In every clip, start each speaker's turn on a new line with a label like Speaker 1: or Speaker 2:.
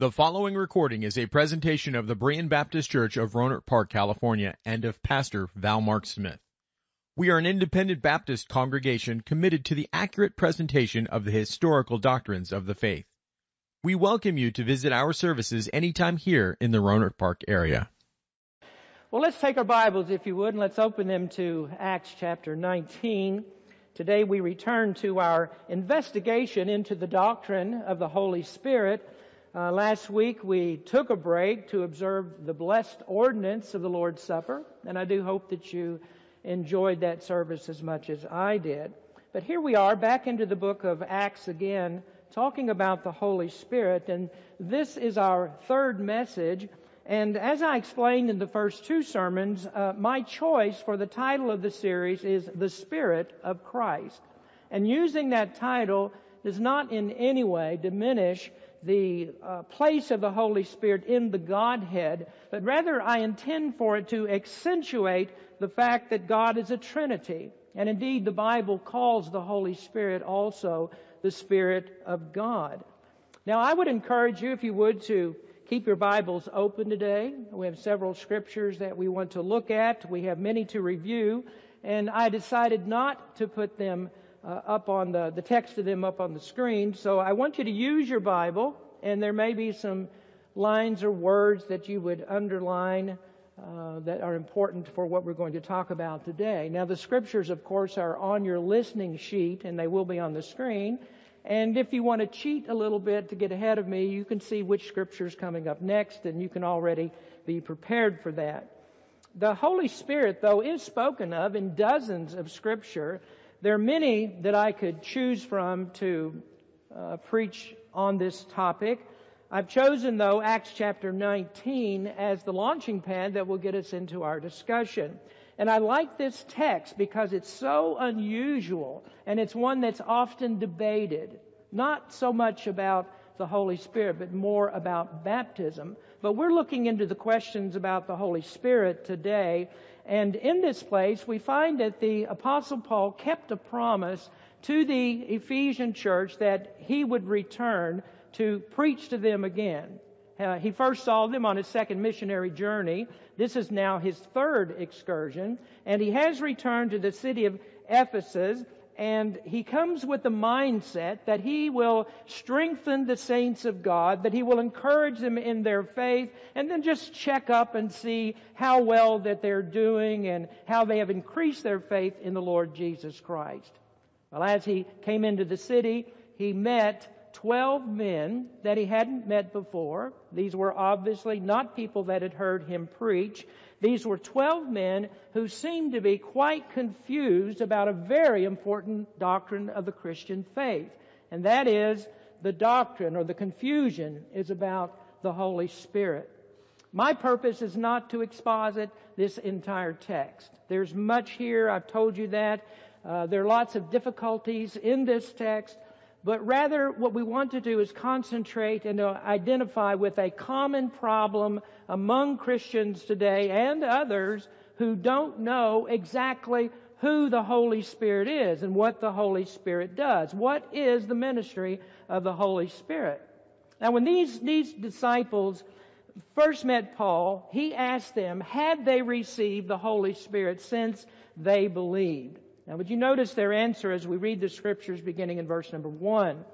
Speaker 1: The following recording is a presentation of the Berean Baptist Church of Rohnert Park, California, and of Pastor Val Mark Smith. We are an independent Baptist congregation committed to the accurate presentation of the historical doctrines of the faith. We welcome you to visit our services anytime here in the Rohnert Park area.
Speaker 2: Well, let's take our Bibles, if you would, and let's open them to Acts chapter 19. Today we return to our investigation into the doctrine of the Holy Spirit uh, last week we took a break to observe the blessed ordinance of the Lord's Supper, and I do hope that you enjoyed that service as much as I did. But here we are back into the book of Acts again, talking about the Holy Spirit, and this is our third message. And as I explained in the first two sermons, uh, my choice for the title of the series is The Spirit of Christ. And using that title does not in any way diminish the uh, place of the Holy Spirit in the Godhead, but rather I intend for it to accentuate the fact that God is a Trinity. And indeed, the Bible calls the Holy Spirit also the Spirit of God. Now, I would encourage you, if you would, to keep your Bibles open today. We have several scriptures that we want to look at. We have many to review. And I decided not to put them uh, up on the, the text of them up on the screen. So I want you to use your Bible, and there may be some lines or words that you would underline uh, that are important for what we're going to talk about today. Now, the scriptures, of course, are on your listening sheet, and they will be on the screen. And if you want to cheat a little bit to get ahead of me, you can see which scripture is coming up next, and you can already be prepared for that. The Holy Spirit, though, is spoken of in dozens of scripture. There are many that I could choose from to uh, preach on this topic. I've chosen, though, Acts chapter 19 as the launching pad that will get us into our discussion. And I like this text because it's so unusual and it's one that's often debated. Not so much about the Holy Spirit, but more about baptism. But we're looking into the questions about the Holy Spirit today. And in this place, we find that the Apostle Paul kept a promise to the Ephesian church that he would return to preach to them again. Uh, he first saw them on his second missionary journey. This is now his third excursion. And he has returned to the city of Ephesus and he comes with the mindset that he will strengthen the saints of God, that he will encourage them in their faith, and then just check up and see how well that they're doing and how they have increased their faith in the Lord Jesus Christ. Well, as he came into the city, he met 12 men that he hadn't met before. These were obviously not people that had heard him preach. These were 12 men who seemed to be quite confused about a very important doctrine of the Christian faith. And that is the doctrine or the confusion is about the Holy Spirit. My purpose is not to exposit this entire text. There's much here. I've told you that. Uh, there are lots of difficulties in this text but rather what we want to do is concentrate and uh, identify with a common problem among Christians today and others who don't know exactly who the Holy Spirit is and what the Holy Spirit does. What is the ministry of the Holy Spirit? Now when these, these disciples first met Paul, he asked them, had they received the Holy Spirit since they believed? Now, would you notice their answer as we read the scriptures beginning in verse number one?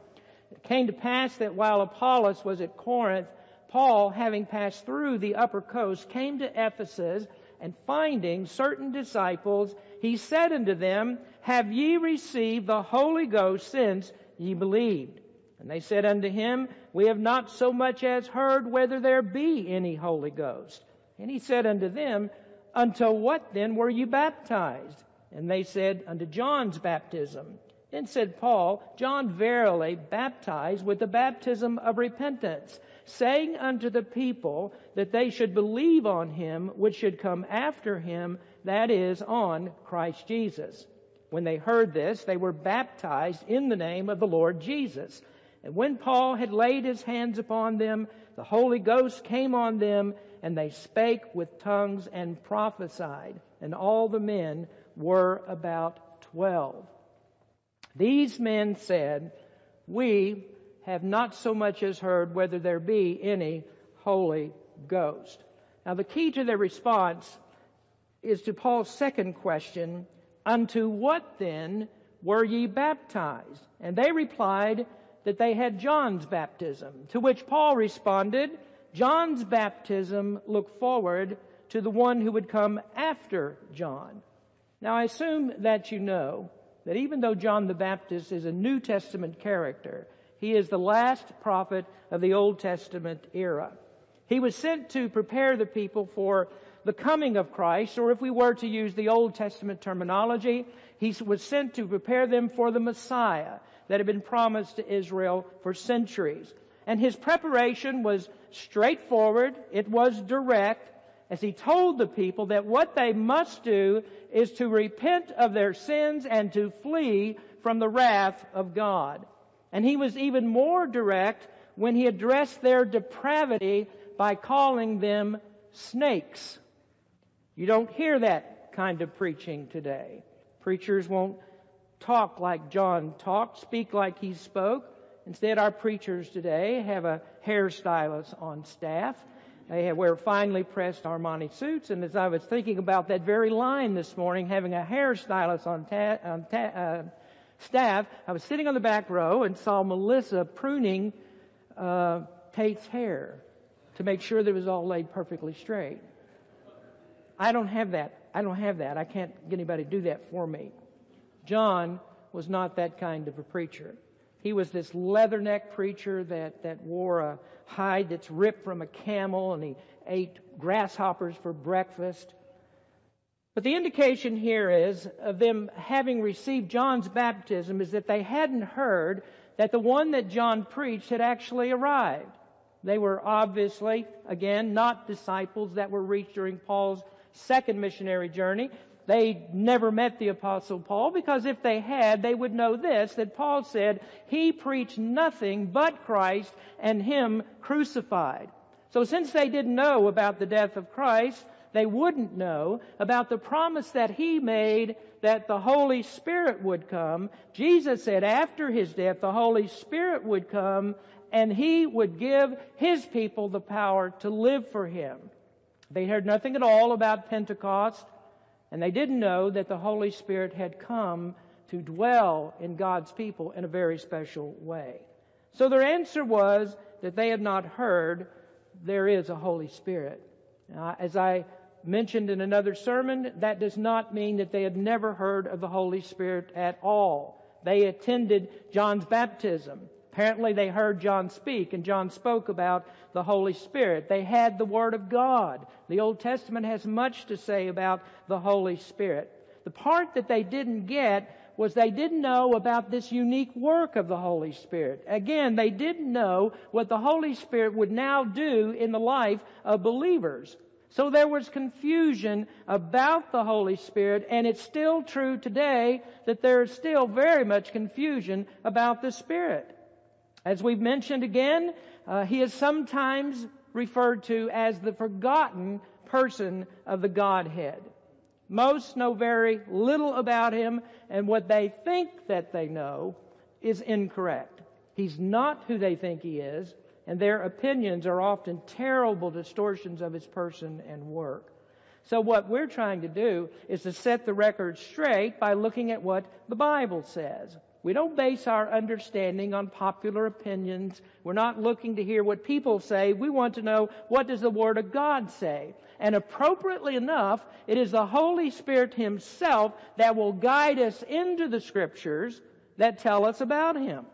Speaker 2: It came to pass that while Apollos was at Corinth, Paul, having passed through the upper coast, came to Ephesus, and finding certain disciples, he said unto them, Have ye received the Holy Ghost since ye believed? And they said unto him, We have not so much as heard whether there be any Holy Ghost. And he said unto them, Unto what then were you baptized? And they said, Unto John's baptism. Then said Paul, John verily baptized with the baptism of repentance, saying unto the people that they should believe on him which should come after him, that is, on Christ Jesus. When they heard this, they were baptized in the name of the Lord Jesus. And when Paul had laid his hands upon them, the Holy Ghost came on them, and they spake with tongues and prophesied. And all the men were about 12. These men said, we have not so much as heard whether there be any Holy Ghost. Now the key to their response is to Paul's second question, unto what then were ye baptized? And they replied that they had John's baptism, to which Paul responded, John's baptism looked forward to the one who would come after John. Now I assume that you know that even though John the Baptist is a New Testament character, he is the last prophet of the Old Testament era. He was sent to prepare the people for the coming of Christ, or if we were to use the Old Testament terminology, he was sent to prepare them for the Messiah that had been promised to Israel for centuries. And his preparation was straightforward, it was direct, as he told the people that what they must do is to repent of their sins and to flee from the wrath of God. And he was even more direct when he addressed their depravity by calling them snakes. You don't hear that kind of preaching today. Preachers won't talk like John talked, speak like he spoke. Instead, our preachers today have a hairstylist on staff. They wear finely pressed Armani suits, and as I was thinking about that very line this morning, having a hairstylist on, ta- on ta- uh, staff, I was sitting on the back row and saw Melissa pruning uh, Tate's hair to make sure that it was all laid perfectly straight. I don't have that. I don't have that. I can't get anybody to do that for me. John was not that kind of a preacher. He was this leatherneck preacher that, that wore a hide that's ripped from a camel and he ate grasshoppers for breakfast. But the indication here is of them having received John's baptism is that they hadn't heard that the one that John preached had actually arrived. They were obviously, again, not disciples that were reached during Paul's second missionary journey. They never met the apostle Paul because if they had, they would know this, that Paul said, he preached nothing but Christ and him crucified. So since they didn't know about the death of Christ, they wouldn't know about the promise that he made that the Holy Spirit would come. Jesus said after his death, the Holy Spirit would come and he would give his people the power to live for him. They heard nothing at all about Pentecost, and they didn't know that the Holy Spirit had come to dwell in God's people in a very special way. So their answer was that they had not heard there is a Holy Spirit. Now, as I mentioned in another sermon, that does not mean that they had never heard of the Holy Spirit at all. They attended John's baptism. Apparently they heard John speak and John spoke about the Holy Spirit. They had the Word of God. The Old Testament has much to say about the Holy Spirit. The part that they didn't get was they didn't know about this unique work of the Holy Spirit. Again, they didn't know what the Holy Spirit would now do in the life of believers. So there was confusion about the Holy Spirit, and it's still true today that there is still very much confusion about the Spirit. As we've mentioned again, uh, he is sometimes referred to as the forgotten person of the Godhead. Most know very little about him, and what they think that they know is incorrect. He's not who they think he is, and their opinions are often terrible distortions of his person and work. So what we're trying to do is to set the record straight by looking at what the Bible says. We don't base our understanding on popular opinions. We're not looking to hear what people say. We want to know what does the Word of God say. And appropriately enough, it is the Holy Spirit Himself that will guide us into the Scriptures that tell us about Him.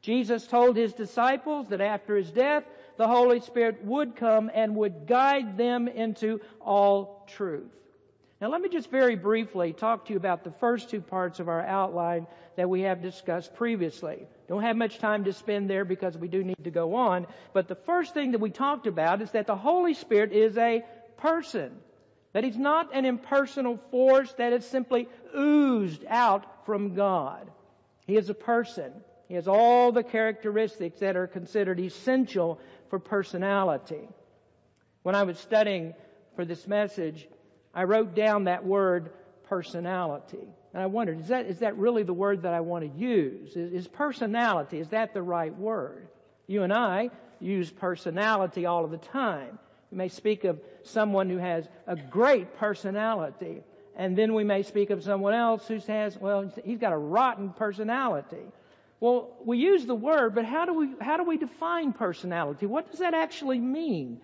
Speaker 2: Jesus told His disciples that after His death, the Holy Spirit would come and would guide them into all truth. Now let me just very briefly talk to you about the first two parts of our outline that we have discussed previously. Don't have much time to spend there because we do need to go on. But the first thing that we talked about is that the Holy Spirit is a person. That he's not an impersonal force that is simply oozed out from God. He is a person. He has all the characteristics that are considered essential for personality. When I was studying for this message, I wrote down that word personality. And I wondered, is that, is that really the word that I want to use? Is, is personality, is that the right word? You and I use personality all of the time. We may speak of someone who has a great personality, and then we may speak of someone else who has, well, he's got a rotten personality. Well, we use the word, but how do we, how do we define personality? What does that actually mean?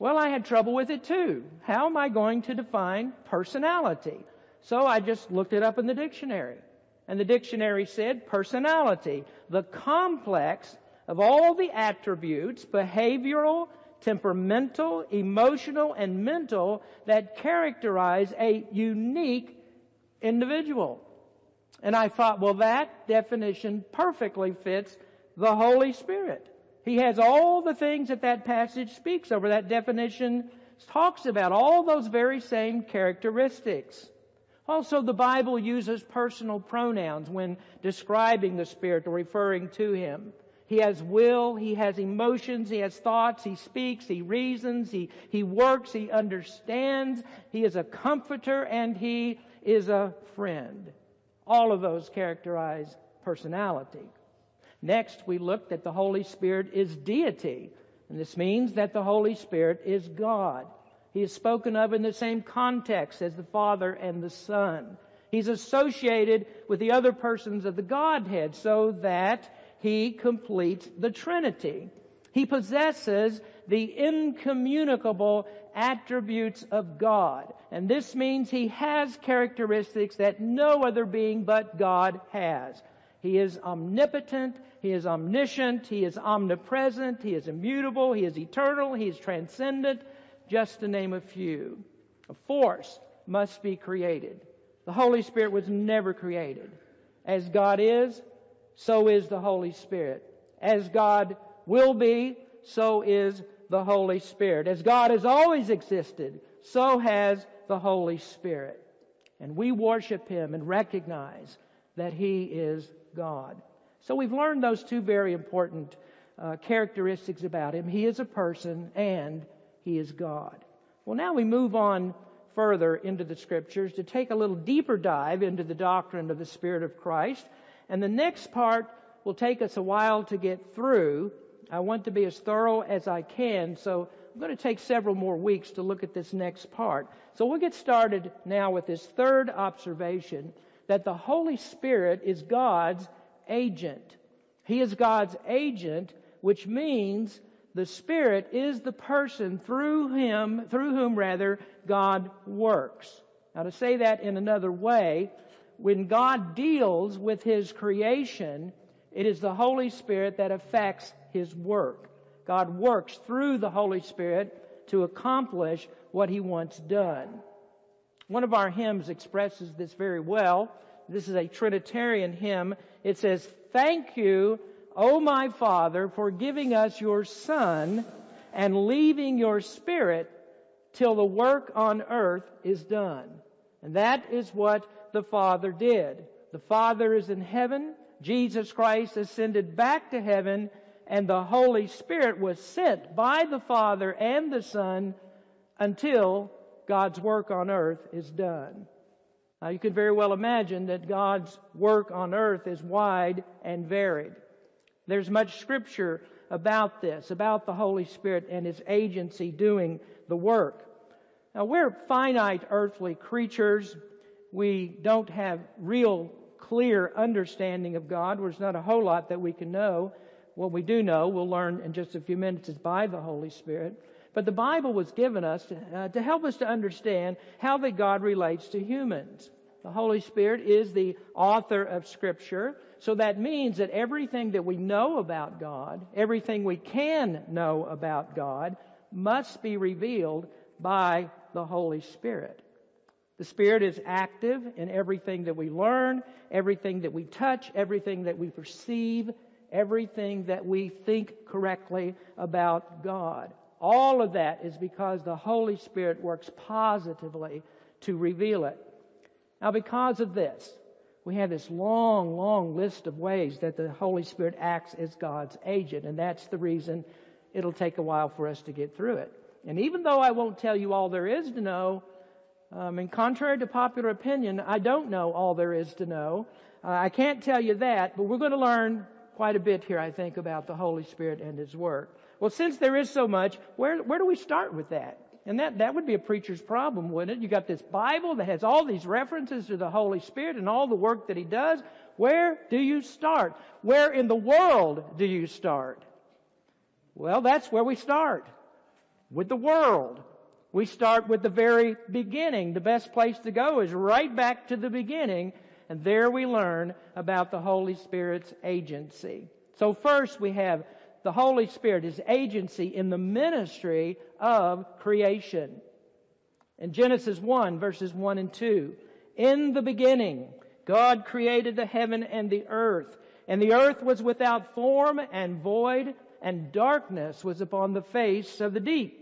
Speaker 2: Well, I had trouble with it too. How am I going to define personality? So I just looked it up in the dictionary. And the dictionary said personality, the complex of all the attributes, behavioral, temperamental, emotional, and mental that characterize a unique individual. And I thought, well, that definition perfectly fits the Holy Spirit. He has all the things that that passage speaks over. That definition talks about all those very same characteristics. Also, the Bible uses personal pronouns when describing the Spirit or referring to Him. He has will, He has emotions, He has thoughts, He speaks, He reasons, He, he works, He understands, He is a comforter, and He is a friend. All of those characterize personality. Next, we looked at the Holy Spirit is deity. And this means that the Holy Spirit is God. He is spoken of in the same context as the Father and the Son. He's associated with the other persons of the Godhead so that he completes the Trinity. He possesses the incommunicable attributes of God. And this means he has characteristics that no other being but God has. He is omnipotent, he is omniscient, he is omnipresent, he is immutable, he is eternal, he is transcendent, just to name a few. A force must be created. The Holy Spirit was never created. As God is, so is the Holy Spirit. As God will be, so is the Holy Spirit. As God has always existed, so has the Holy Spirit. And we worship Him and recognize that He is God. So we've learned those two very important uh, characteristics about Him. He is a person and He is God. Well, now we move on further into the scriptures to take a little deeper dive into the doctrine of the Spirit of Christ. And the next part will take us a while to get through. I want to be as thorough as I can, so I'm going to take several more weeks to look at this next part. So we'll get started now with this third observation that the Holy Spirit is God's agent. He is God's agent, which means the Spirit is the person through him, through whom rather God works. Now to say that in another way, when God deals with His creation, it is the Holy Spirit that affects His work. God works through the Holy Spirit to accomplish what He wants done. One of our hymns expresses this very well. This is a Trinitarian hymn. It says, Thank you, O my Father, for giving us your Son and leaving your Spirit till the work on earth is done. And that is what the Father did. The Father is in heaven. Jesus Christ ascended back to heaven and the Holy Spirit was sent by the Father and the Son until God's work on earth is done. Now you can very well imagine that God's work on earth is wide and varied. There's much scripture about this, about the Holy Spirit and His agency doing the work. Now we're finite earthly creatures. We don't have real clear understanding of God. There's not a whole lot that we can know. What we do know, we'll learn in just a few minutes, is by the Holy Spirit. But the Bible was given us to, uh, to help us to understand how that God relates to humans. The Holy Spirit is the author of Scripture. So that means that everything that we know about God, everything we can know about God, must be revealed by the Holy Spirit. The Spirit is active in everything that we learn, everything that we touch, everything that we perceive, everything that we think correctly about God. All of that is because the Holy Spirit works positively to reveal it. Now, because of this, we have this long, long list of ways that the Holy Spirit acts as God's agent, and that's the reason it'll take a while for us to get through it. And even though I won't tell you all there is to know, Um, and contrary to popular opinion, I don't know all there is to know. Uh, I can't tell you that, but we're going to learn quite a bit here, I think, about the Holy Spirit and His work. Well, since there is so much, where, where do we start with that? And that, that would be a preacher's problem, wouldn't it? You got this Bible that has all these references to the Holy Spirit and all the work that He does. Where do you start? Where in the world do you start? Well, that's where we start. With the world. We start with the very beginning. The best place to go is right back to the beginning, and there we learn about the Holy Spirit's agency. So first we have the Holy Spirit, His agency in the ministry of creation. In Genesis 1 verses 1 and 2, in the beginning, God created the heaven and the earth, and the earth was without form and void, and darkness was upon the face of the deep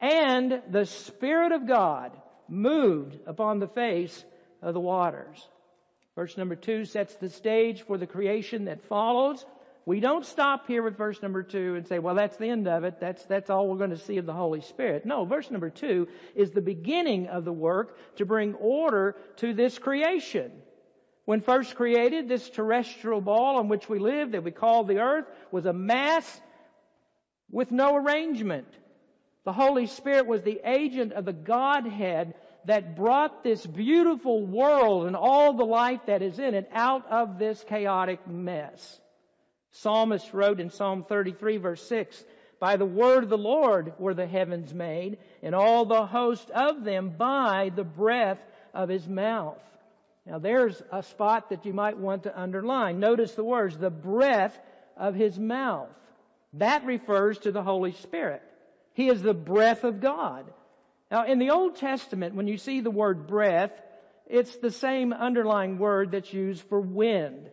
Speaker 2: and the Spirit of God moved upon the face of the waters. Verse number two sets the stage for the creation that follows. We don't stop here with verse number two and say, well, that's the end of it. That's, that's all we're going to see of the Holy Spirit. No, verse number two is the beginning of the work to bring order to this creation. When first created, this terrestrial ball on which we live that we call the earth was a mass with no arrangement. The Holy Spirit was the agent of the Godhead that brought this beautiful world and all the life that is in it out of this chaotic mess. Psalmist wrote in Psalm 33 verse 6, by the word of the Lord were the heavens made, and all the host of them by the breath of his mouth. Now there's a spot that you might want to underline. Notice the words, the breath of his mouth. That refers to the Holy Spirit. He is the breath of God. Now, in the Old Testament, when you see the word breath, it's the same underlying word that's used for wind.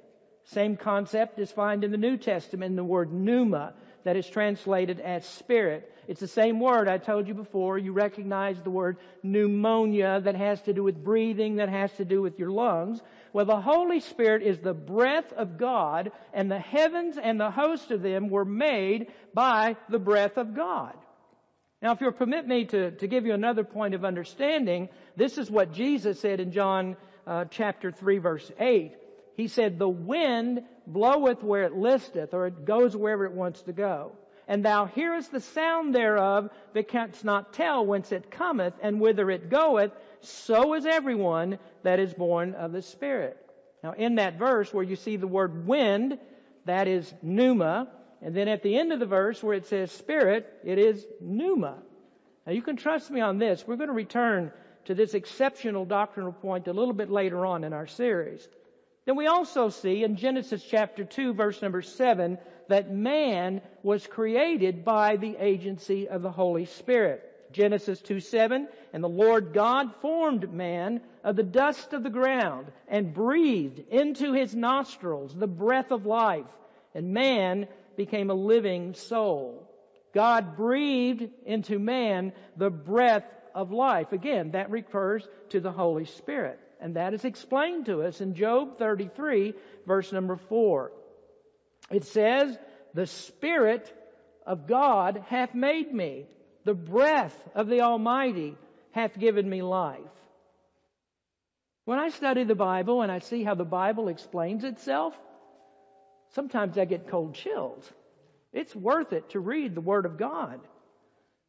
Speaker 2: Same concept is found in the New Testament in the word pneuma that is translated as spirit. It's the same word I told you before. You recognize the word pneumonia that has to do with breathing, that has to do with your lungs. Well, the Holy Spirit is the breath of God and the heavens and the host of them were made by the breath of God. Now, if you'll permit me to, to give you another point of understanding, this is what Jesus said in John uh, chapter 3 verse 8. He said, the wind bloweth where it listeth, or it goes wherever it wants to go. And thou hearest the sound thereof, but canst not tell whence it cometh and whither it goeth. So is everyone that is born of the Spirit. Now in that verse where you see the word wind, that is pneuma, and then at the end of the verse where it says spirit, it is pneuma. Now you can trust me on this. We're going to return to this exceptional doctrinal point a little bit later on in our series. Then we also see in Genesis chapter 2 verse number 7 that man was created by the agency of the Holy Spirit. Genesis 2 7, and the Lord God formed man of the dust of the ground and breathed into his nostrils the breath of life, and man became a living soul. God breathed into man the breath of life. Again, that refers to the Holy Spirit. And that is explained to us in Job 33 verse number 4. It says, the Spirit of God hath made me. The breath of the Almighty hath given me life. When I study the Bible and I see how the Bible explains itself, sometimes I get cold chills. It's worth it to read the Word of God.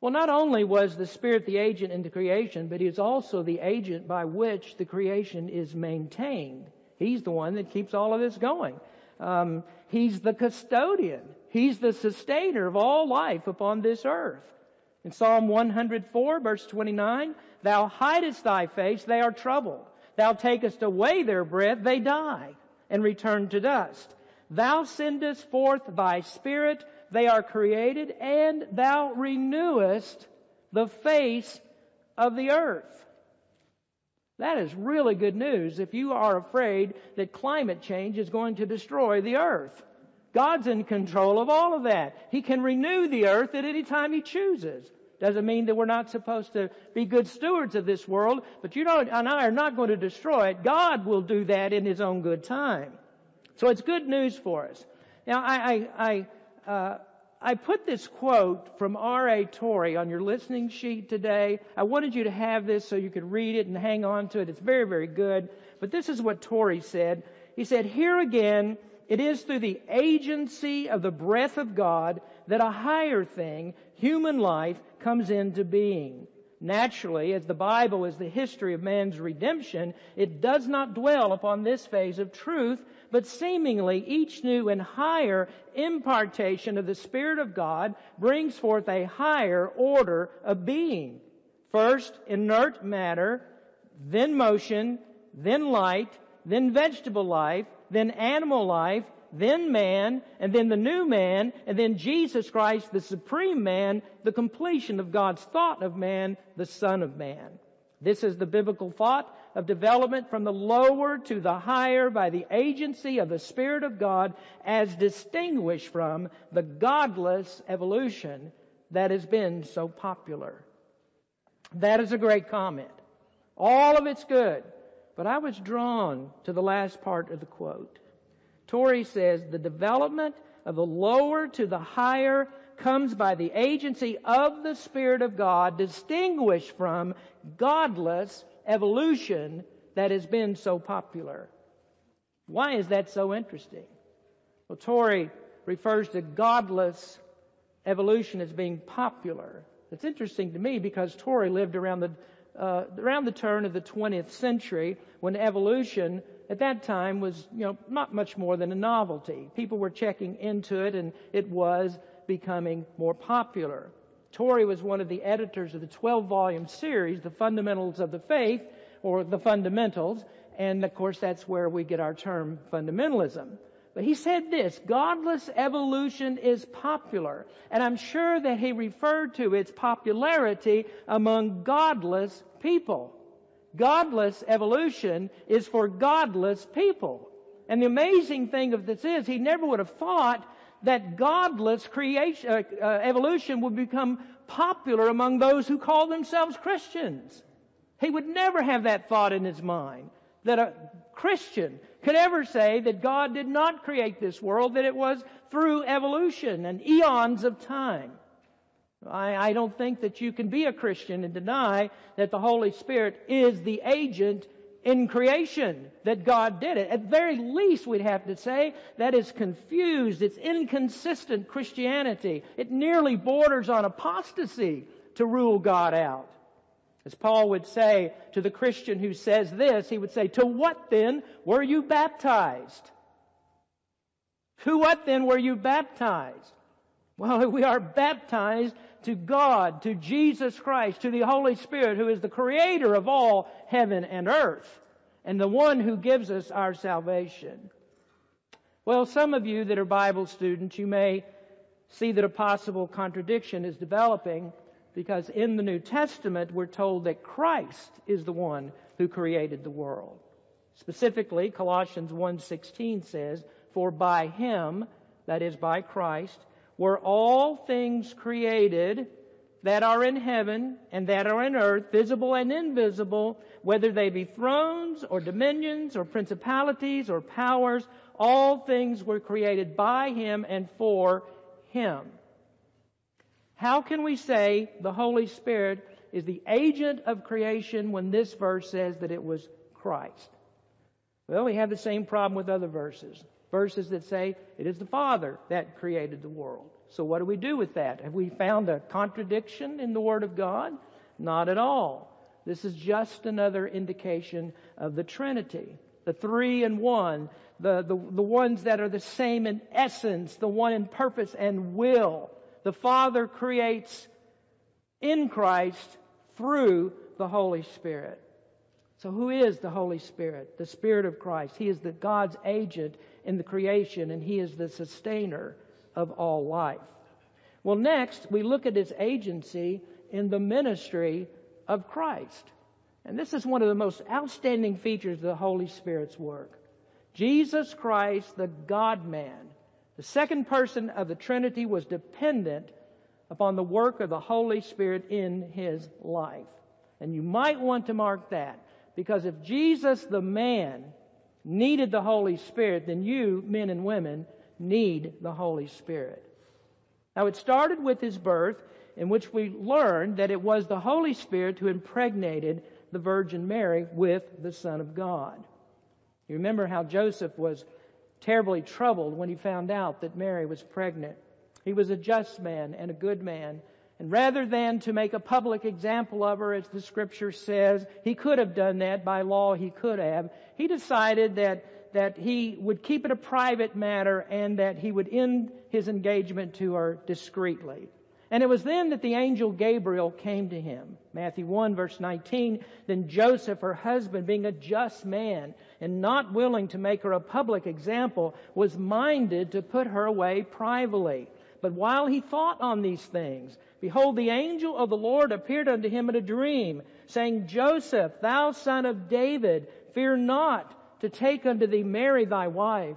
Speaker 2: Well, not only was the Spirit the agent in the creation, but He is also the agent by which the creation is maintained. He's the one that keeps all of this going. Um, he's the custodian. He's the sustainer of all life upon this earth. In Psalm 104 verse 29, Thou hidest thy face, they are troubled. Thou takest away their breath, they die, and return to dust. Thou sendest forth thy spirit, they are created, and thou renewest the face of the earth. That is really good news if you are afraid that climate change is going to destroy the earth. God's in control of all of that. He can renew the earth at any time He chooses. Doesn't mean that we're not supposed to be good stewards of this world, but you know, and I are not going to destroy it. God will do that in His own good time. So it's good news for us. Now, I, I, I, uh, I put this quote from R.A. Torrey on your listening sheet today. I wanted you to have this so you could read it and hang on to it. It's very, very good. But this is what Torrey said. He said, here again, it is through the agency of the breath of God that a higher thing, human life, comes into being. Naturally, as the Bible is the history of man's redemption, it does not dwell upon this phase of truth, but seemingly each new and higher impartation of the Spirit of God brings forth a higher order of being. First, inert matter, then motion, then light, then vegetable life, then animal life, then man, and then the new man, and then Jesus Christ, the supreme man, the completion of God's thought of man, the Son of Man. This is the biblical thought of development from the lower to the higher by the agency of the Spirit of God as distinguished from the godless evolution that has been so popular. That is a great comment. All of it's good. But I was drawn to the last part of the quote. Torrey says the development of the lower to the higher comes by the agency of the Spirit of God, distinguished from godless evolution that has been so popular. Why is that so interesting? Well, Torrey refers to godless evolution as being popular. It's interesting to me because Torrey lived around the uh, around the turn of the 20th century when evolution at that time was, you know, not much more than a novelty. People were checking into it and it was becoming more popular. Torrey was one of the editors of the 12 volume series, The Fundamentals of the Faith, or The Fundamentals, and of course that's where we get our term fundamentalism. But he said this, godless evolution is popular. And I'm sure that he referred to its popularity among godless people. Godless evolution is for godless people. And the amazing thing of this is he never would have thought that godless creation, uh, uh, evolution would become popular among those who call themselves Christians. He would never have that thought in his mind that a Christian could ever say that God did not create this world, that it was through evolution and eons of time. I, I don't think that you can be a Christian and deny that the Holy Spirit is the agent in creation that God did it. At very least, we'd have to say that is confused. It's inconsistent Christianity. It nearly borders on apostasy to rule God out. As Paul would say to the Christian who says this, he would say, To what then were you baptized? To what then were you baptized? Well, we are baptized to God, to Jesus Christ, to the Holy Spirit, who is the creator of all heaven and earth, and the one who gives us our salvation. Well, some of you that are Bible students, you may see that a possible contradiction is developing because in the New Testament we're told that Christ is the one who created the world. Specifically, Colossians 1:16 says, "For by him, that is by Christ, were all things created that are in heaven and that are in earth, visible and invisible, whether they be thrones or dominions or principalities or powers, all things were created by him and for him." How can we say the Holy Spirit is the agent of creation when this verse says that it was Christ? Well, we have the same problem with other verses. Verses that say it is the Father that created the world. So what do we do with that? Have we found a contradiction in the Word of God? Not at all. This is just another indication of the Trinity. The three and one, the, the, the ones that are the same in essence, the one in purpose and will the Father creates in Christ through the Holy Spirit. So who is the Holy Spirit? The Spirit of Christ. He is the God's agent in the creation and He is the sustainer of all life. Well, next, we look at His agency in the ministry of Christ. And this is one of the most outstanding features of the Holy Spirit's work. Jesus Christ, the God man, the second person of the Trinity was dependent upon the work of the Holy Spirit in his life. And you might want to mark that because if Jesus, the man, needed the Holy Spirit, then you, men and women, need the Holy Spirit. Now it started with his birth, in which we learned that it was the Holy Spirit who impregnated the Virgin Mary with the Son of God. You remember how Joseph was terribly troubled when he found out that Mary was pregnant. He was a just man and a good man. And rather than to make a public example of her, as the scripture says, he could have done that by law, he could have. He decided that, that he would keep it a private matter and that he would end his engagement to her discreetly. And it was then that the angel Gabriel came to him. Matthew 1 verse 19, then Joseph, her husband, being a just man and not willing to make her a public example, was minded to put her away privately. But while he thought on these things, behold, the angel of the Lord appeared unto him in a dream, saying, Joseph, thou son of David, fear not to take unto thee Mary thy wife,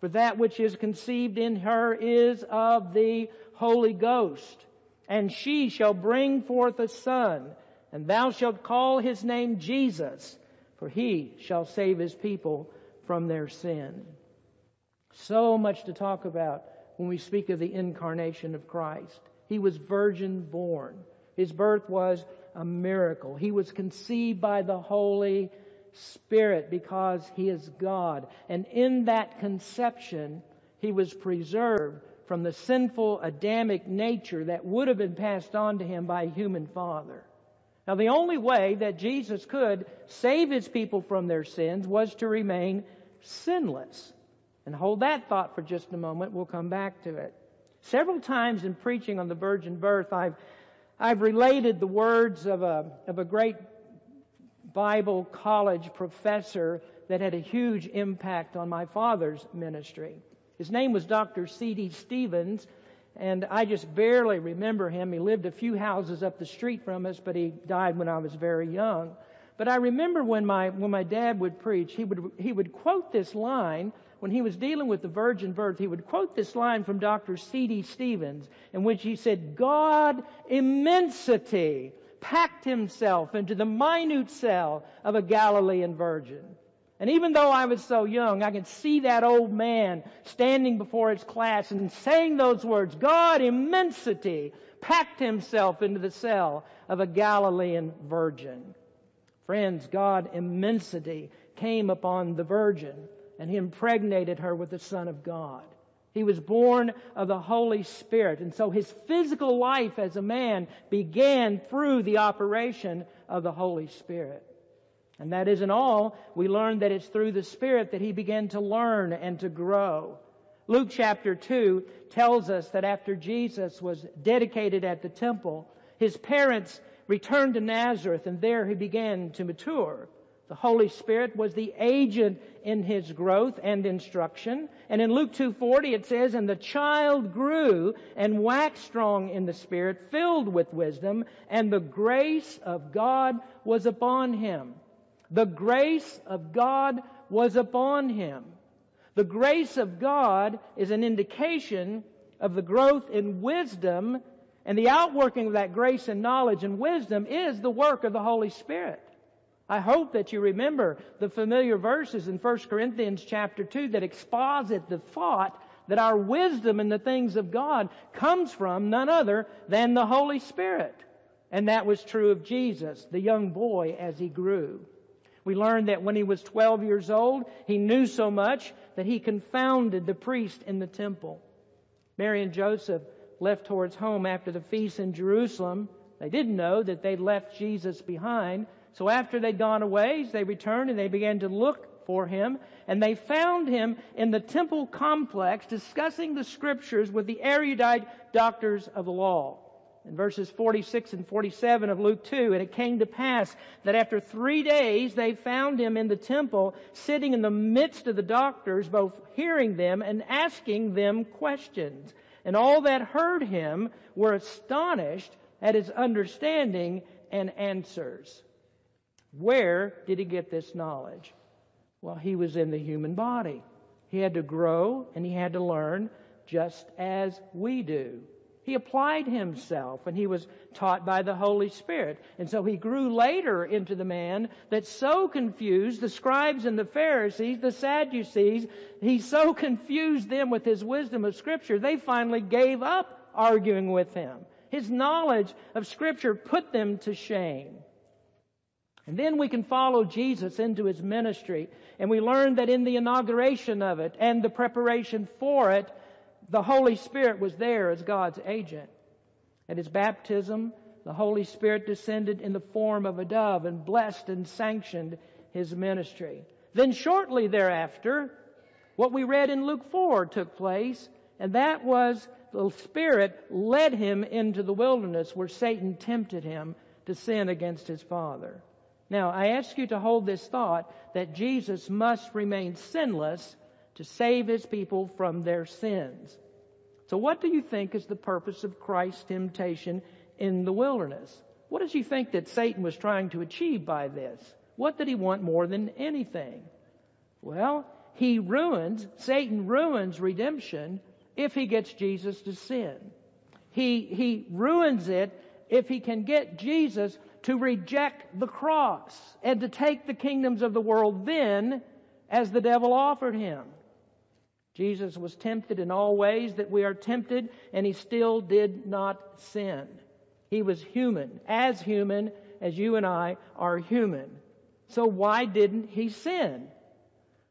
Speaker 2: for that which is conceived in her is of the Holy Ghost and she shall bring forth a son, and thou shalt call his name Jesus, for he shall save his people from their sin. So much to talk about when we speak of the incarnation of Christ. He was virgin born. His birth was a miracle. He was conceived by the Holy Spirit because he is God. And in that conception, he was preserved from the sinful Adamic nature that would have been passed on to him by a human father. Now, the only way that Jesus could save his people from their sins was to remain sinless. And hold that thought for just a moment. We'll come back to it. Several times in preaching on the virgin birth, I've, I've related the words of a, of a great Bible college professor that had a huge impact on my father's ministry. His name was Dr. C.D. Stevens, and I just barely remember him. He lived a few houses up the street from us, but he died when I was very young. But I remember when my, when my dad would preach, he would, he would quote this line when he was dealing with the virgin birth, he would quote this line from Dr. C.D. Stevens, in which he said, God immensity packed himself into the minute cell of a Galilean virgin. And even though I was so young, I could see that old man standing before his class and saying those words, God immensity packed himself into the cell of a Galilean virgin. Friends, God immensity came upon the virgin and he impregnated her with the Son of God. He was born of the Holy Spirit. And so his physical life as a man began through the operation of the Holy Spirit. And that isn't all. We learn that it's through the Spirit that he began to learn and to grow. Luke chapter 2 tells us that after Jesus was dedicated at the temple, his parents returned to Nazareth and there he began to mature. The Holy Spirit was the agent in his growth and instruction. And in Luke 2:40 it says, "And the child grew and waxed strong in the Spirit, filled with wisdom, and the grace of God was upon him." The grace of God was upon him. The grace of God is an indication of the growth in wisdom, and the outworking of that grace and knowledge and wisdom is the work of the Holy Spirit. I hope that you remember the familiar verses in 1 Corinthians chapter 2 that exposit the thought that our wisdom in the things of God comes from none other than the Holy Spirit. And that was true of Jesus, the young boy, as he grew. We learned that when he was 12 years old, he knew so much that he confounded the priest in the temple. Mary and Joseph left towards home after the feast in Jerusalem. They didn't know that they'd left Jesus behind. So after they'd gone away, they returned and they began to look for him. And they found him in the temple complex discussing the scriptures with the erudite doctors of the law in verses 46 and 47 of Luke 2. And it came to pass that after three days they found him in the temple, sitting in the midst of the doctors, both hearing them and asking them questions. And all that heard him were astonished at his understanding and answers. Where did he get this knowledge? Well, he was in the human body. He had to grow and he had to learn just as we do. He applied himself and he was taught by the Holy Spirit. And so he grew later into the man that so confused the scribes and the Pharisees, the Sadducees, he so confused them with his wisdom of scripture, they finally gave up arguing with him. His knowledge of Scripture put them to shame. And then we can follow Jesus into his ministry, and we learn that in the inauguration of it and the preparation for it, the Holy Spirit was there as God's agent. At his baptism, the Holy Spirit descended in the form of a dove and blessed and sanctioned his ministry. Then shortly thereafter, what we read in Luke 4 took place, and that was the Spirit led him into the wilderness where Satan tempted him to sin against his Father. Now, I ask you to hold this thought that Jesus must remain sinless to save his people from their sins. So what do you think is the purpose of Christ's temptation in the wilderness? What does he think that Satan was trying to achieve by this? What did he want more than anything? Well, he ruins, Satan ruins redemption if he gets Jesus to sin. He, he ruins it if he can get Jesus to reject the cross and to take the kingdoms of the world then as the devil offered him. Jesus was tempted in all ways that we are tempted, and he still did not sin. He was human, as human as you and I are human. So why didn't he sin?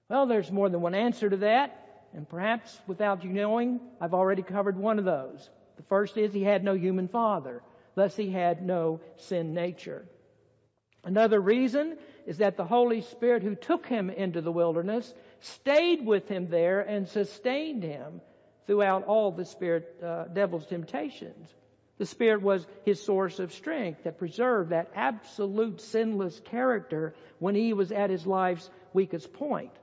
Speaker 2: Well, there's more than one answer to that, and perhaps without you knowing, I've already covered one of those. The first is he had no human father, thus he had no sin nature. Another reason is that the Holy Spirit who took him into the wilderness stayed with him there and sustained him throughout all the spirit uh, devil's temptations. The Spirit was his source of strength that preserved that absolute sinless character when he was at his life's weakest point.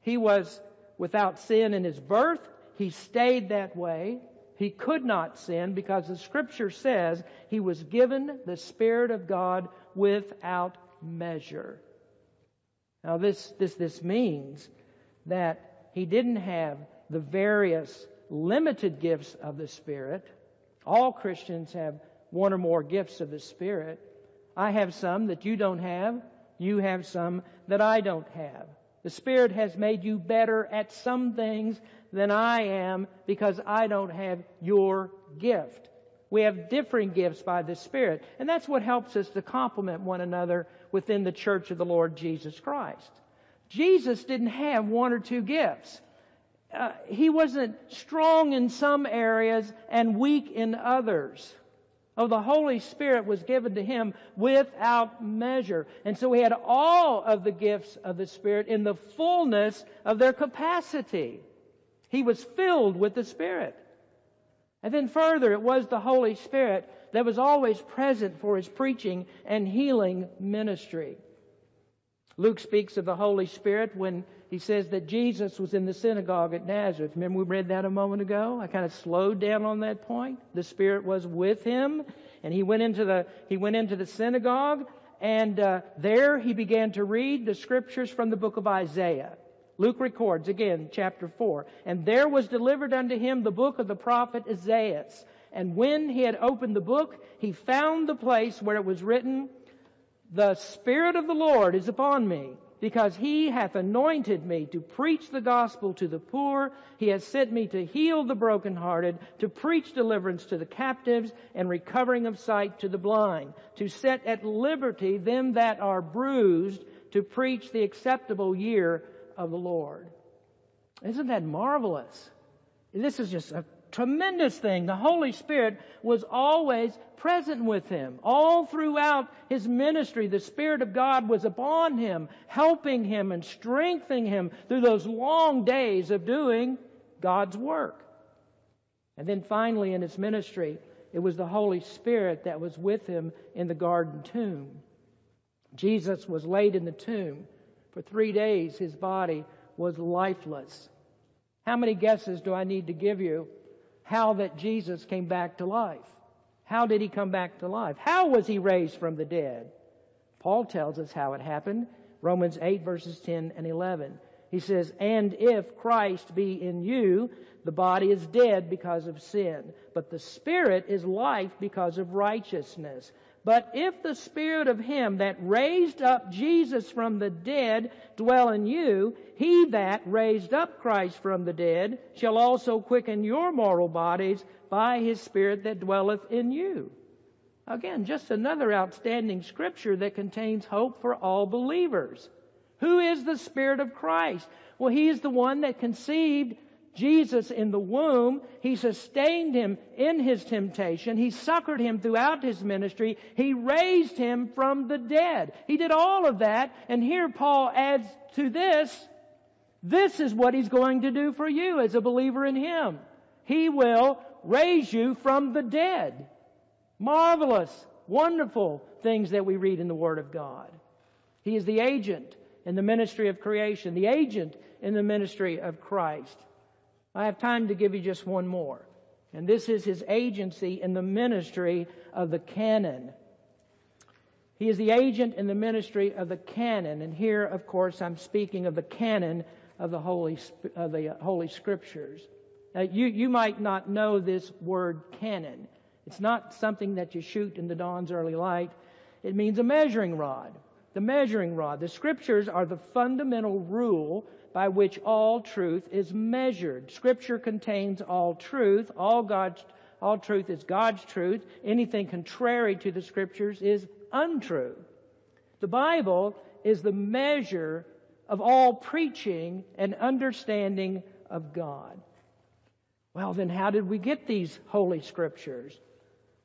Speaker 2: He was without sin in his birth. He stayed that way. He could not sin because the scripture says he was given the Spirit of God without measure. Now this, this, this means that he didn't have the various limited gifts of the Spirit. All Christians have one or more gifts of the Spirit. I have some that you don't have. You have some that I don't have. The Spirit has made you better at some things than I am because I don't have your gift. We have differing gifts by the Spirit. And that's what helps us to complement one another within the church of the Lord Jesus Christ. Jesus didn't have one or two gifts. Uh, he wasn't strong in some areas and weak in others. Oh, the Holy Spirit was given to him without measure. And so he had all of the gifts of the Spirit in the fullness of their capacity. He was filled with the Spirit. And then further, it was the Holy Spirit that was always present for his preaching and healing ministry. Luke speaks of the Holy Spirit when he says that Jesus was in the synagogue at Nazareth. Remember we read that a moment ago? I kind of slowed down on that point. The Spirit was with him, and he went into the he went into the synagogue, and uh, there he began to read the scriptures from the book of Isaiah. Luke records again, chapter four, and there was delivered unto him the book of the prophet Isaiah. And when he had opened the book, he found the place where it was written, "The Spirit of the Lord is upon me." Because he hath anointed me to preach the gospel to the poor. He has sent me to heal the brokenhearted, to preach deliverance to the captives, and recovering of sight to the blind, to set at liberty them that are bruised, to preach the acceptable year of the Lord. Isn't that marvelous? This is just a tremendous thing. The Holy Spirit was always present with him. All throughout his ministry, the Spirit of God was upon him, helping him and strengthening him through those long days of doing God's work. And then finally in his ministry, it was the Holy Spirit that was with him in the garden tomb. Jesus was laid in the tomb. For three days, his body was lifeless. How many guesses do I need to give you how that Jesus came back to life. How did he come back to life? How was he raised from the dead? Paul tells us how it happened. Romans 8 verses 10 and 11. He says, And if Christ be in you, the body is dead because of sin, but the spirit is life because of righteousness. But if the Spirit of Him that raised up Jesus from the dead dwell in you, He that raised up Christ from the dead shall also quicken your mortal bodies by His Spirit that dwelleth in you. Again, just another outstanding scripture that contains hope for all believers. Who is the Spirit of Christ? Well, He is the one that conceived Jesus in the womb. He sustained him in his temptation. He succored him throughout his ministry. He raised him from the dead. He did all of that. And here Paul adds to this, this is what he's going to do for you as a believer in him. He will raise you from the dead. Marvelous, wonderful things that we read in the Word of God. He is the agent in the ministry of creation, the agent in the ministry of Christ. I have time to give you just one more. And this is his agency in the ministry of the canon. He is the agent in the ministry of the canon. And here, of course, I'm speaking of the canon of the Holy, of the Holy Scriptures. Now, you, you might not know this word canon. It's not something that you shoot in the dawn's early light. It means a measuring rod. The measuring rod. The Scriptures are the fundamental rule by which all truth is measured. Scripture contains all truth. All God's, all truth is God's truth. Anything contrary to the Scriptures is untrue. The Bible is the measure of all preaching and understanding of God. Well, then how did we get these Holy Scriptures?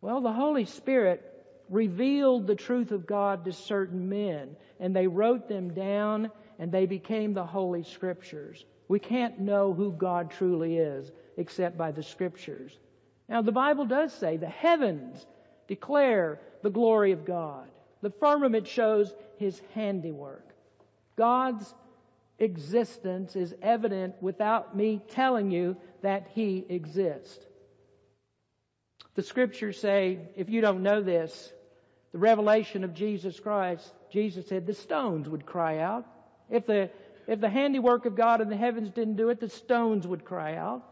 Speaker 2: Well, the Holy Spirit revealed the truth of God to certain men, and they wrote them down and they became the Holy Scriptures. We can't know who God truly is except by the Scriptures. Now, the Bible does say the heavens declare the glory of God. The firmament shows His handiwork. God's existence is evident without me telling you that He exists. The scriptures say, if you don't know this, the revelation of Jesus Christ, Jesus said the stones would cry out. If the, if the handiwork of God in the heavens didn't do it, the stones would cry out.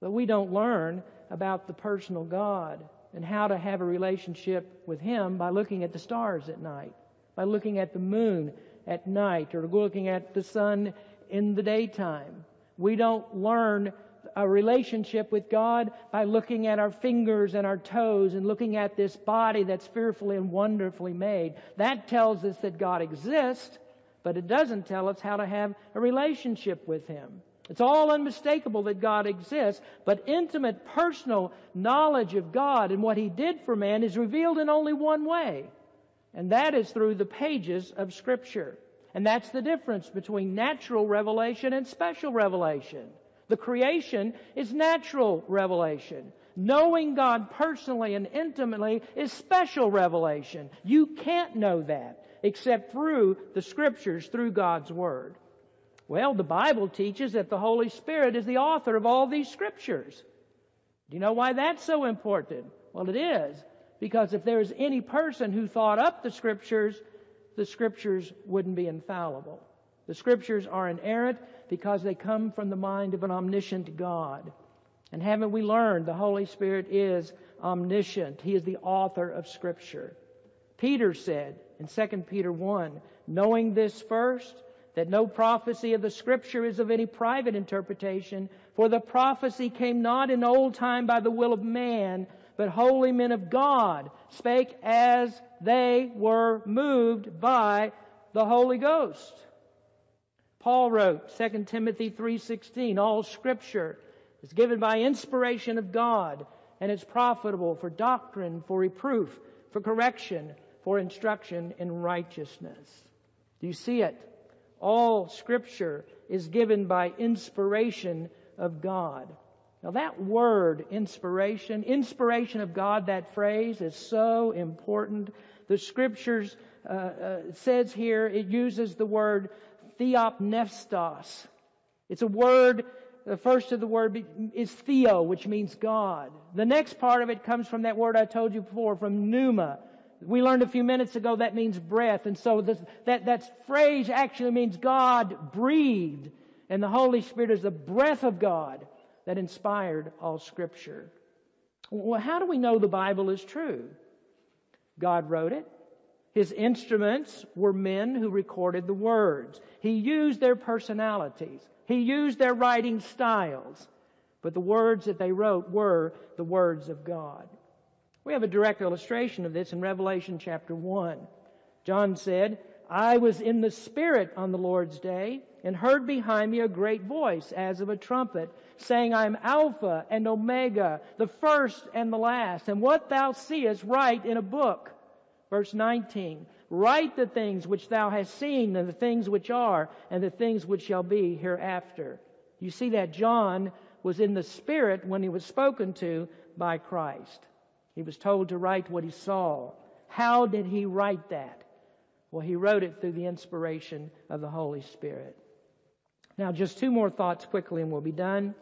Speaker 2: But we don't learn about the personal God and how to have a relationship with Him by looking at the stars at night, by looking at the moon at night, or looking at the sun in the daytime. We don't learn a relationship with God by looking at our fingers and our toes and looking at this body that's fearfully and wonderfully made. That tells us that God exists, but it doesn't tell us how to have a relationship with Him. It's all unmistakable that God exists, but intimate personal knowledge of God and what He did for man is revealed in only one way, and that is through the pages of Scripture. And that's the difference between natural revelation and special revelation. The creation is natural revelation. Knowing God personally and intimately is special revelation. You can't know that except through the scriptures, through God's Word. Well, the Bible teaches that the Holy Spirit is the author of all these scriptures. Do you know why that's so important? Well, it is. Because if there's any person who thought up the scriptures, the scriptures wouldn't be infallible. The scriptures are inerrant because they come from the mind of an omniscient God. And haven't we learned the Holy Spirit is omniscient? He is the author of scripture. Peter said in 2 Peter 1, knowing this first, that no prophecy of the scripture is of any private interpretation, for the prophecy came not in old time by the will of man, but holy men of God spake as they were moved by the Holy Ghost. Paul wrote 2 Timothy 3:16, all scripture is given by inspiration of God and is profitable for doctrine, for reproof, for correction, for instruction in righteousness. Do you see it? All scripture is given by inspiration of God. Now that word, inspiration, inspiration of God, that phrase is so important. The scriptures uh, uh, says here, it uses the word theopneustos. It's a word, the first of the word is theo, which means God. The next part of it comes from that word I told you before, from pneuma, we learned a few minutes ago that means breath. And so this, that, that phrase actually means God breathed. And the Holy Spirit is the breath of God that inspired all scripture. Well, how do we know the Bible is true? God wrote it. His instruments were men who recorded the words. He used their personalities. He used their writing styles. But the words that they wrote were the words of God. We have a direct illustration of this in Revelation chapter 1. John said, I was in the Spirit on the Lord's day and heard behind me a great voice as of a trumpet saying, I am Alpha and Omega, the first and the last. And what thou seest write in a book. Verse 19. Write the things which thou hast seen and the things which are and the things which shall be hereafter. You see that John was in the Spirit when he was spoken to by Christ. He was told to write what he saw. How did he write that? Well, he wrote it through the inspiration of the Holy Spirit. Now, just two more thoughts quickly and we'll be done.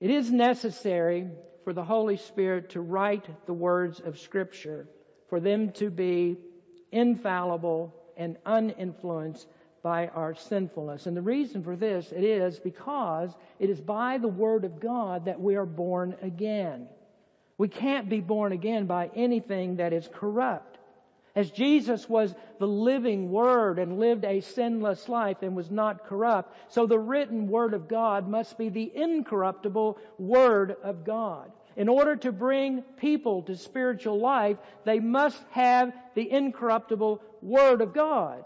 Speaker 2: It is necessary for the Holy Spirit to write the words of Scripture, for them to be infallible and uninfluenced by our sinfulness. And the reason for this, it is because it is by the Word of God that we are born again. We can't be born again by anything that is corrupt. As Jesus was the living Word and lived a sinless life and was not corrupt, so the written Word of God must be the incorruptible Word of God. In order to bring people to spiritual life, they must have the incorruptible Word of God.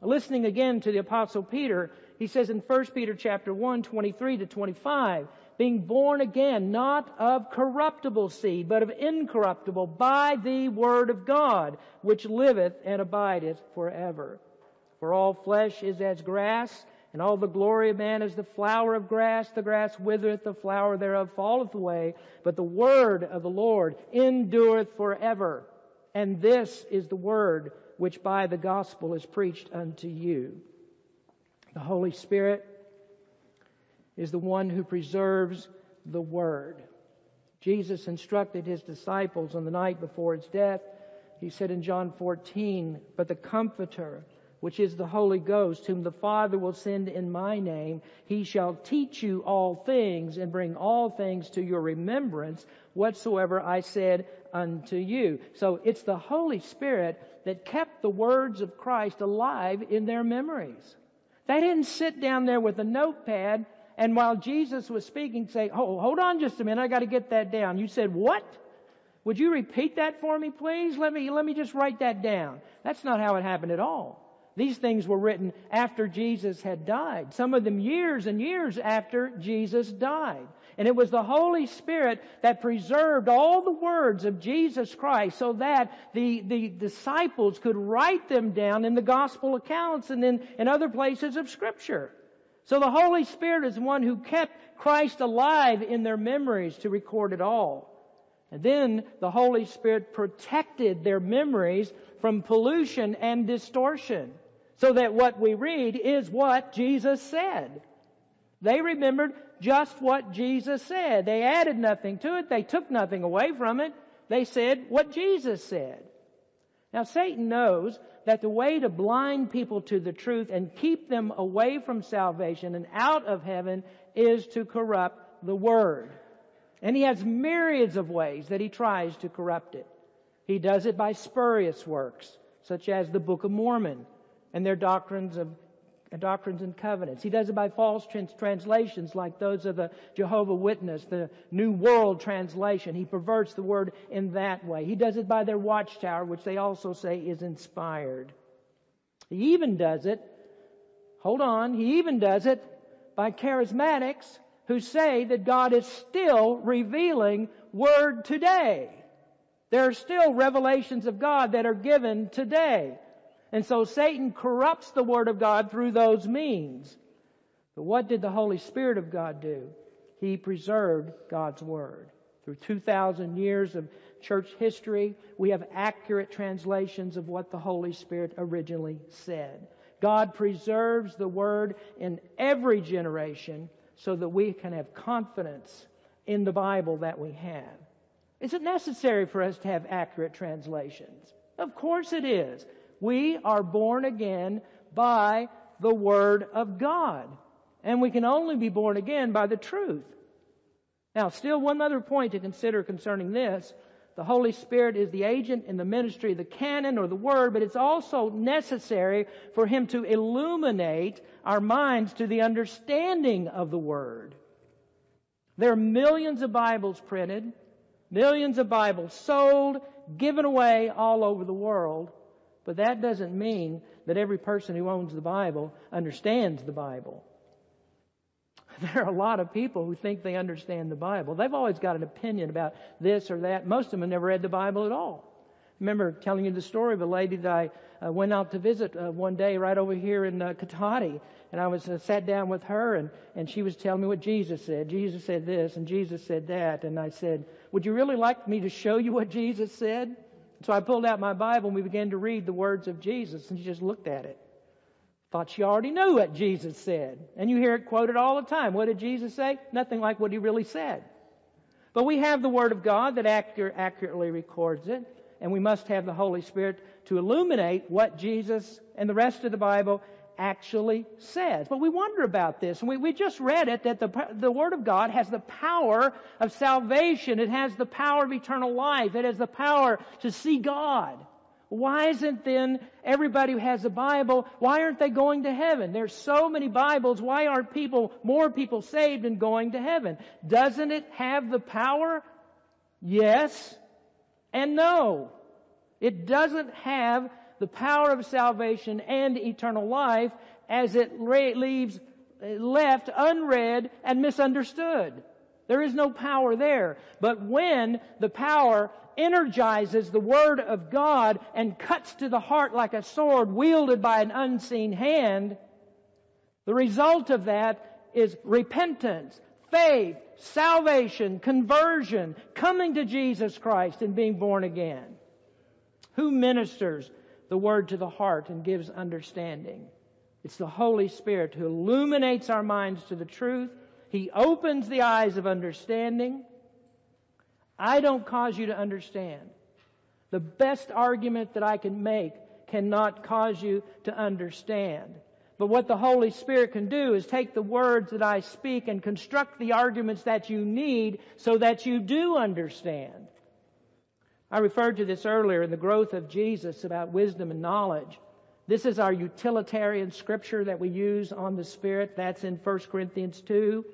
Speaker 2: Listening again to the Apostle Peter, he says in 1 Peter chapter 1, 23 to 25, being born again, not of corruptible seed, but of incorruptible, by the word of God, which liveth and abideth forever. For all flesh is as grass, and all the glory of man is the flower of grass. The grass withereth, the flower thereof falleth away, but the word of the Lord endureth forever. And this is the word which by the gospel is preached unto you. The Holy Spirit is the one who preserves the Word. Jesus instructed his disciples on the night before his death. He said in John 14, But the Comforter, which is the Holy Ghost, whom the Father will send in my name, he shall teach you all things and bring all things to your remembrance whatsoever I said unto you. So it's the Holy Spirit that kept the words of Christ alive in their memories. They didn't sit down there with a notepad and while Jesus was speaking, say, oh, hold on just a minute, I gotta get that down. You said, what? Would you repeat that for me, please? Let me, let me just write that down. That's not how it happened at all. These things were written after Jesus had died. Some of them years and years after Jesus died. And it was the Holy Spirit that preserved all the words of Jesus Christ so that the, the disciples could write them down in the gospel accounts and in, in other places of scripture. So the Holy Spirit is one who kept Christ alive in their memories to record it all. And then the Holy Spirit protected their memories from pollution and distortion. So that what we read is what Jesus said. They remembered just what Jesus said. They added nothing to it. They took nothing away from it. They said what Jesus said. Now Satan knows that the way to blind people to the truth and keep them away from salvation and out of heaven is to corrupt the Word. And he has myriads of ways that he tries to corrupt it. He does it by spurious works, such as the Book of Mormon and their doctrines of doctrines and covenants. He does it by false trans- translations like those of the Jehovah Witness, the New World Translation. He perverts the word in that way. He does it by their watchtower, which they also say is inspired. He even does it, hold on, he even does it by charismatics who say that God is still revealing word today. There are still revelations of God that are given today. And so Satan corrupts the Word of God through those means. But what did the Holy Spirit of God do? He preserved God's Word. Through 2,000 years of church history, we have accurate translations of what the Holy Spirit originally said. God preserves the Word in every generation so that we can have confidence in the Bible that we have. Is it necessary for us to have accurate translations? Of course it is. We are born again by the Word of God. And we can only be born again by the truth. Now, still one other point to consider concerning this. the Holy Spirit is the agent in the ministry of the canon or the Word, but it's also necessary for Him to illuminate our minds to the understanding of the Word. There are millions of Bibles printed, millions of Bibles sold, given away all over the world, but that doesn't mean that every person who owns the Bible understands the Bible. There are a lot of people who think they understand the Bible. They've always got an opinion about this or that. Most of them have never read the Bible at all. I remember telling you the story of a lady that I uh, went out to visit uh, one day right over here in uh, Cotati, and I was uh, sat down with her, and and she was telling me what Jesus said. Jesus said this, and Jesus said that, and I said, "Would you really like me to show you what Jesus said?" So I pulled out my Bible and we began to read the words of Jesus, and she just looked at it. Thought she already knew what Jesus said. And you hear it quoted all the time. What did Jesus say? Nothing like what he really said. But we have the Word of God that accurately records it, and we must have the Holy Spirit to illuminate what Jesus and the rest of the Bible actually says. But we wonder about this, and we, we just read it that the, the Word of God has the power of salvation. It has the power of eternal life. It has the power to see God. Why isn't then everybody who has a Bible, why aren't they going to heaven? There's so many Bibles, why aren't people, more people saved and going to heaven? Doesn't it have the power? Yes and no. It doesn't have the power of salvation and eternal life as it leaves left unread and misunderstood. There is no power there. But when the power energizes the Word of God and cuts to the heart like a sword wielded by an unseen hand, the result of that is repentance, faith, salvation, conversion, coming to Jesus Christ and being born again. Who ministers the Word to the heart and gives understanding? It's the Holy Spirit who illuminates our minds to the truth. He opens the eyes of understanding I don't cause you to understand. The best argument that I can make cannot cause you to understand. But what the Holy Spirit can do is take the words that I speak and construct the arguments that you need so that you do understand. I referred to this earlier in the growth of Jesus about wisdom and knowledge. This is our utilitarian scripture that we use on the Spirit. That's in 1 Corinthians 2.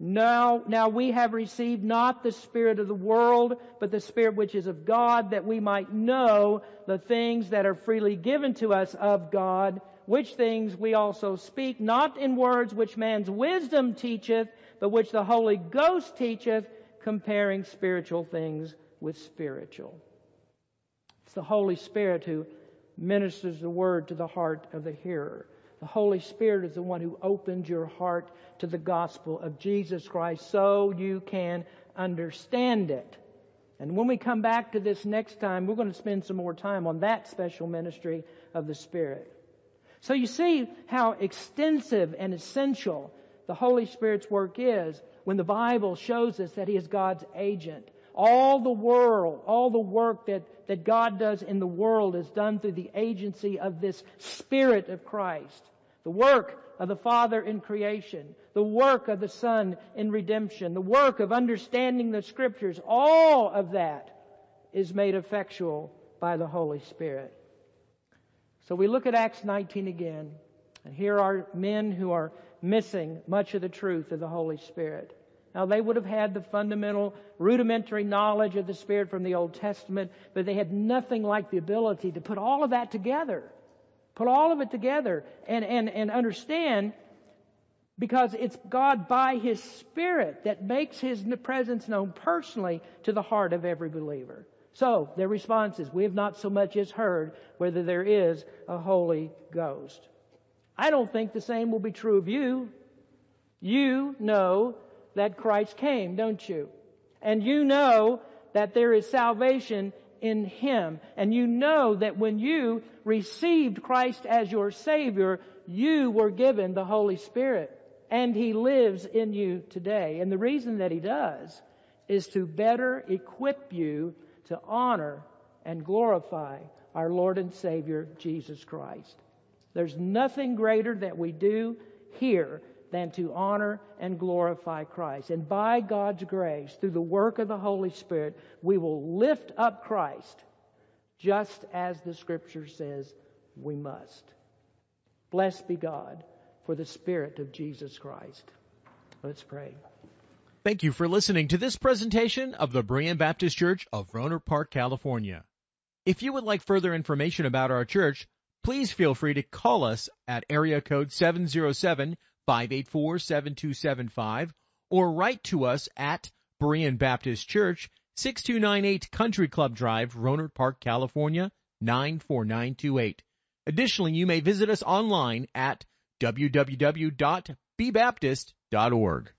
Speaker 2: Now, now we have received not the Spirit of the world, but the Spirit which is of God, that we might know the things that are freely given to us of God, which things we also speak, not in words which man's wisdom teacheth, but which the Holy Ghost teacheth, comparing spiritual things with spiritual. It's the Holy Spirit who ministers the word to the heart of the hearer. The Holy Spirit is the one who opens your heart to the gospel of Jesus Christ so you can understand it. And when we come back to this next time, we're going to spend some more time on that special ministry of the Spirit. So you see how extensive and essential the Holy Spirit's work is when the Bible shows us that He is God's agent. All the world, all the work that, that God does in the world is done through the agency of this Spirit of Christ. The work of the Father in creation, the work of the Son in redemption, the work of understanding the Scriptures, all of that is made effectual by the Holy Spirit. So we look at Acts 19 again, and here are men who are missing much of the truth of the Holy Spirit. Now they would have had the fundamental, rudimentary knowledge of the Spirit from the Old Testament, but they had nothing like the ability to put all of that together Put all of it together and, and, and understand because it's God by His Spirit that makes His presence known personally to the heart of every believer. So, their response is, we have not so much as heard whether there is a Holy Ghost. I don't think the same will be true of you. You know that Christ came, don't you? And you know that there is salvation in Him. And you know that when you received Christ as your Savior, you were given the Holy Spirit. And He lives in you today. And the reason that He does is to better equip you to honor and glorify our Lord and Savior, Jesus Christ. There's nothing greater that we do here than to honor and glorify Christ. And by God's grace, through the work of the Holy Spirit, we will lift up Christ just as the scripture says we must. Blessed be God for the Spirit of Jesus Christ. Let's pray.
Speaker 1: Thank you for listening to this presentation of the Berean Baptist Church of Rohnert Park, California. If you would like further information about our church, please feel free to call us at area code 707-584-7275 or write to us at Berean Baptist Church, 6298 Country Club Drive, Rohnert Park, California, 94928. Additionally, you may visit us online at www.bbaptist.org.